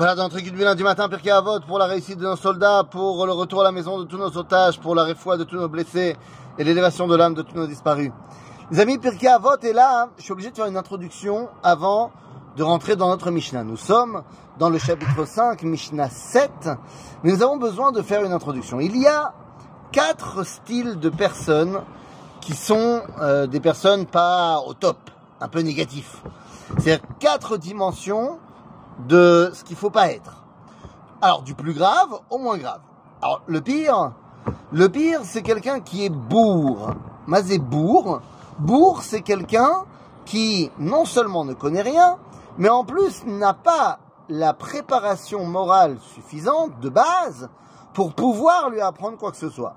Voilà, dans notre du bilan du matin, Pirkei Avot, pour la réussite de nos soldats, pour le retour à la maison de tous nos otages, pour la réfoua de tous nos blessés et l'élévation de l'âme de tous nos disparus. Les amis, Pirkei Avot est là, hein. je suis obligé de faire une introduction avant de rentrer dans notre Mishnah. Nous sommes dans le chapitre 5, Mishnah 7, mais nous avons besoin de faire une introduction. Il y a quatre styles de personnes qui sont euh, des personnes pas au top, un peu négatifs. C'est-à-dire quatre dimensions de ce qu'il faut pas être. Alors, du plus grave au moins grave. Alors, le pire, le pire, c'est quelqu'un qui est bourre. Mazé bourre. Bourre, c'est quelqu'un qui non seulement ne connaît rien, mais en plus n'a pas la préparation morale suffisante de base pour pouvoir lui apprendre quoi que ce soit.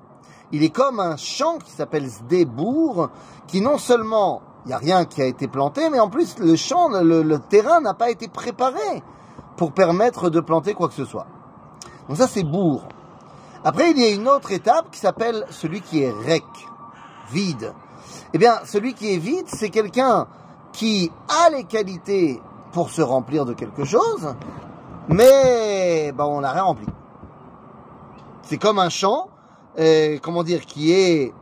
Il est comme un champ qui s'appelle Zdebourg, qui non seulement il n'y a rien qui a été planté, mais en plus le champ, le, terrain n'a pas été préparé pour permettre de planter quoi que ce soit. Donc ça c'est bourg. Après il y a une autre étape qui s'appelle celui qui est rec, vide. Eh bien celui qui est vide c'est quelqu'un qui a les qualités pour se remplir de quelque chose, mais ben, on n'a rien rempli. C'est comme un champ, euh, comment dire, qui est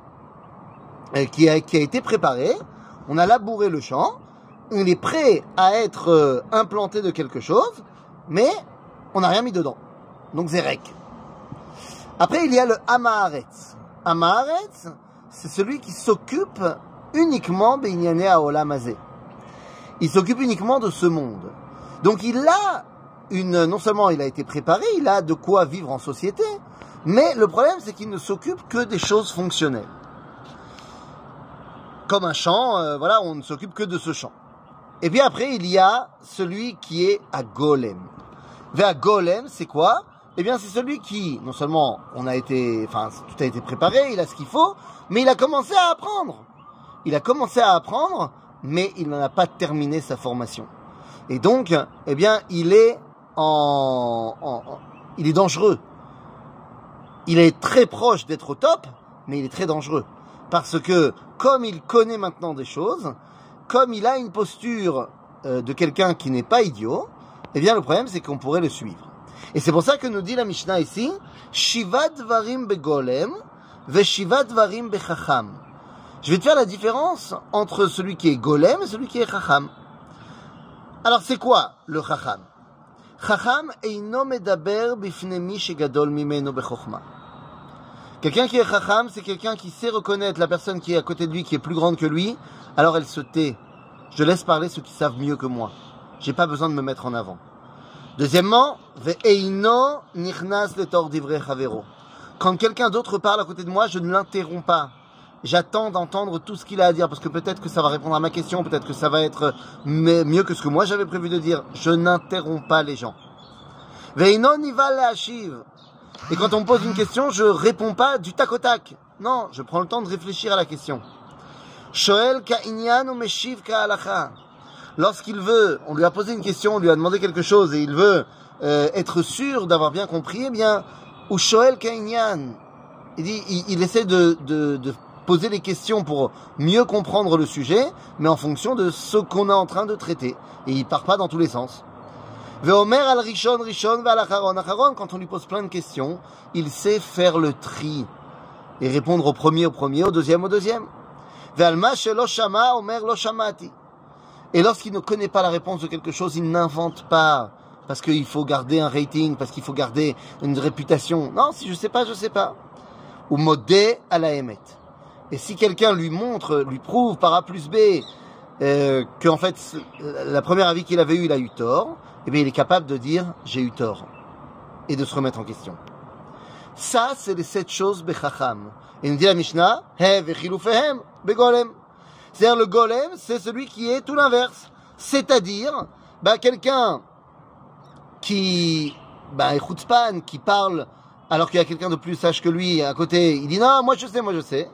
euh, qui a, qui a été préparé, on a labouré le champ, on est prêt à être euh, implanté de quelque chose, mais on n'a rien mis dedans. Donc Zerek. Après, il y a le Amaharetz. Amaharetz, c'est celui qui s'occupe uniquement Beinyane Aolamazé. Il s'occupe uniquement de ce monde. Donc il a une, non seulement il a été préparé, il a de quoi vivre en société, mais le problème c'est qu'il ne s'occupe que des choses fonctionnelles comme un champ, euh, voilà, on ne s'occupe que de ce champ. Et puis après, il y a celui qui est à golem. Vers golem, c'est quoi? Eh bien, c'est celui qui, non seulement on a été, enfin, tout a été préparé, il a ce qu'il faut, mais il a commencé à apprendre. Il a commencé à apprendre, mais il n'en a pas terminé sa formation. Et donc, eh bien, il est en, en il est dangereux. Il est très proche d'être au top, mais il est très dangereux. Parce que comme il connaît maintenant des choses, comme il a une posture euh, de quelqu'un qui n'est pas idiot, eh bien le problème c'est qu'on pourrait le suivre. Et c'est pour ça que nous dit la Mishnah ici, Shivat varim begolem, ve shivat varim bechacham. Je vais te faire la différence entre celui qui est golem et celui qui est chacham. Alors c'est quoi le chacham? Chacham. Quelqu'un qui est chacham, c'est quelqu'un qui sait reconnaître la personne qui est à côté de lui, qui est plus grande que lui, alors elle se tait. Je laisse parler ceux qui savent mieux que moi. J'ai pas besoin de me mettre en avant. Deuxièmement, ve'eino nichnas le chavero. Quand quelqu'un d'autre parle à côté de moi, je ne l'interromps pas. J'attends d'entendre tout ce qu'il a à dire parce que peut-être que ça va répondre à ma question, peut-être que ça va être mieux que ce que moi j'avais prévu de dire. Je n'interromps pas les gens. Ve'ino nival et quand on me pose une question, je réponds pas du tac au tac. Non, je prends le temps de réfléchir à la question. Shoel ka'inyan ou meshiv ka'alacha? Lorsqu'il veut, on lui a posé une question, on lui a demandé quelque chose et il veut euh, être sûr d'avoir bien compris, eh bien, ou Shoel ka'inyan? Il essaie de poser les questions pour mieux comprendre le sujet, mais en fonction de ce qu'on est en train de traiter. Et il part pas dans tous les sens. Veomer al rishon rishon al acharon. Quand on lui pose plein de questions, il sait faire le tri et répondre au premier au premier, au deuxième au deuxième. Ve'alma shelo shama omer lo. Et lorsqu'il ne connaît pas la réponse de quelque chose, il n'invente pas parce qu'il faut garder un rating, parce qu'il faut garder une réputation. Non, si je sais pas, je sais pas. Ou modé à la. Et si quelqu'un lui montre, lui prouve par A plus B euh, qu'en fait la première avis qu'il avait eu, il a eu tort, eh bien il est capable de dire j'ai eu tort et de se remettre en question. Ça, c'est les sept choses bechacham. Et nous dit la Mishnah, begolem. C'est-à-dire le golem, c'est celui qui est tout l'inverse. C'est-à-dire, bah, quelqu'un qui, bah, qui parle alors qu'il y a quelqu'un de plus sage que lui à côté, il dit non, moi je sais, moi je sais.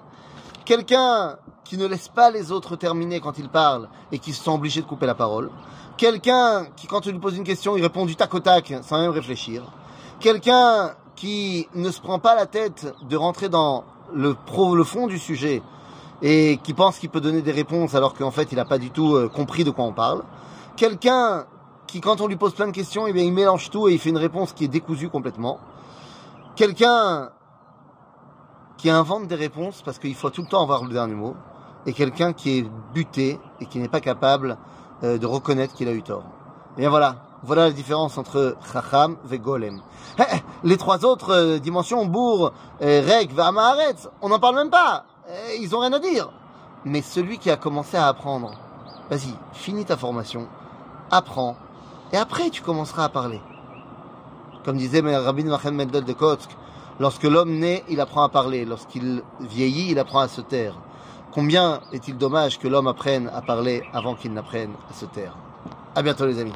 Quelqu'un qui ne laisse pas les autres terminer quand ils parlent et qui se sent obligé de couper la parole. Quelqu'un qui, quand tu lui poses une question, il répond du tac au tac sans même réfléchir. Quelqu'un qui ne se prend pas la tête de rentrer dans le, fond du sujet et qui pense qu'il peut donner des réponses alors qu'en fait il n'a pas du tout euh, compris de quoi on parle. Quelqu'un qui, quand on lui pose plein de questions, eh il mélange tout et il fait une réponse qui est décousue complètement. Quelqu'un qui invente des réponses parce qu'il faut tout le temps avoir le dernier mot. Et quelqu'un qui est buté et qui n'est pas capable euh, de reconnaître qu'il a eu tort. Et bien voilà, voilà la différence entre Chacham et Golem. Eh, eh, les trois autres euh, dimensions, Bourg, euh, Rek, Vamaharetz, on n'en parle même pas. Eh, ils ont rien à dire. Mais celui qui a commencé à apprendre, vas-y, finis ta formation, apprends, et après tu commenceras à parler. Comme disait Rabbi Nachem Mendel de Kotsk, lorsque l'homme naît, il apprend à parler. Lorsqu'il vieillit, il apprend à se taire. Combien est-il dommage que l'homme apprenne à parler avant qu'il n'apprenne à se taire? À bientôt les amis.